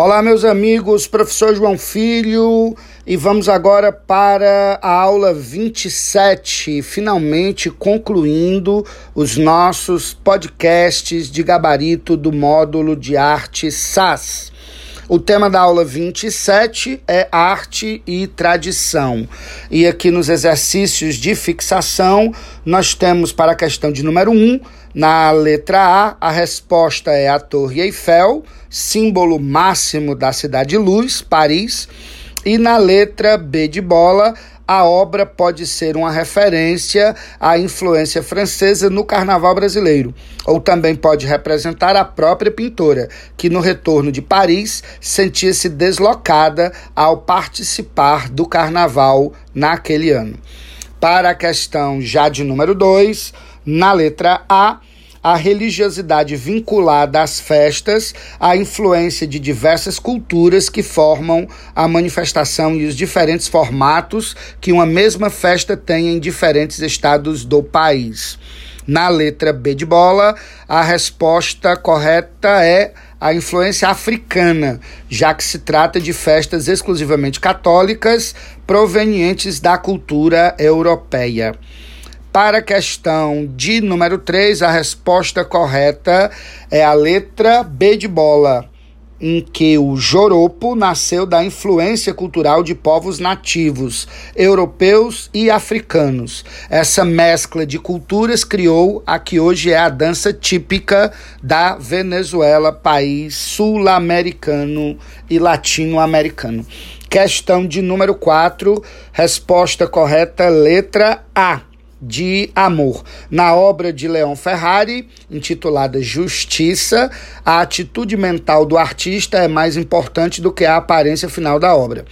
Olá, meus amigos, professor João Filho, e vamos agora para a aula 27, finalmente concluindo os nossos podcasts de gabarito do módulo de arte SAS. O tema da aula 27 é arte e tradição. E aqui nos exercícios de fixação, nós temos para a questão de número 1, na letra A, a resposta é a Torre Eiffel, símbolo máximo da cidade de luz, Paris. E na letra B de bola, a obra pode ser uma referência à influência francesa no carnaval brasileiro, ou também pode representar a própria pintora, que no retorno de Paris sentia-se deslocada ao participar do carnaval naquele ano. Para a questão já de número 2, na letra A, a religiosidade vinculada às festas, a influência de diversas culturas que formam a manifestação e os diferentes formatos que uma mesma festa tem em diferentes estados do país. Na letra B de bola, a resposta correta é a influência africana, já que se trata de festas exclusivamente católicas provenientes da cultura europeia. Para a questão de número 3, a resposta correta é a letra B de bola, em que o joropo nasceu da influência cultural de povos nativos, europeus e africanos. Essa mescla de culturas criou a que hoje é a dança típica da Venezuela, país sul-americano e latino-americano. Questão de número 4, resposta correta, letra A de amor. Na obra de Leon Ferrari, intitulada Justiça, a atitude mental do artista é mais importante do que a aparência final da obra.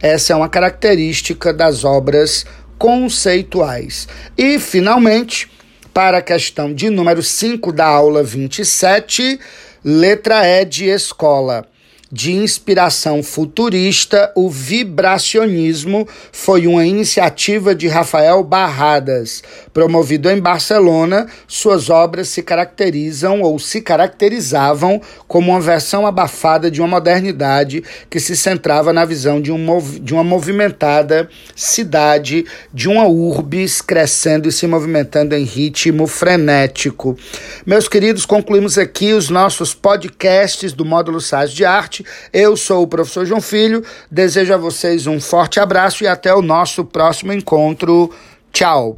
Essa é uma característica das obras conceituais. E, finalmente, para a questão de número 5 da aula 27, letra E de escola de inspiração futurista, o vibracionismo foi uma iniciativa de Rafael Barradas. Promovido em Barcelona, suas obras se caracterizam ou se caracterizavam como uma versão abafada de uma modernidade que se centrava na visão de, um, de uma movimentada cidade, de uma urbis crescendo e se movimentando em ritmo frenético. Meus queridos, concluímos aqui os nossos podcasts do módulo SAS de Arte eu sou o professor João Filho, desejo a vocês um forte abraço e até o nosso próximo encontro. Tchau!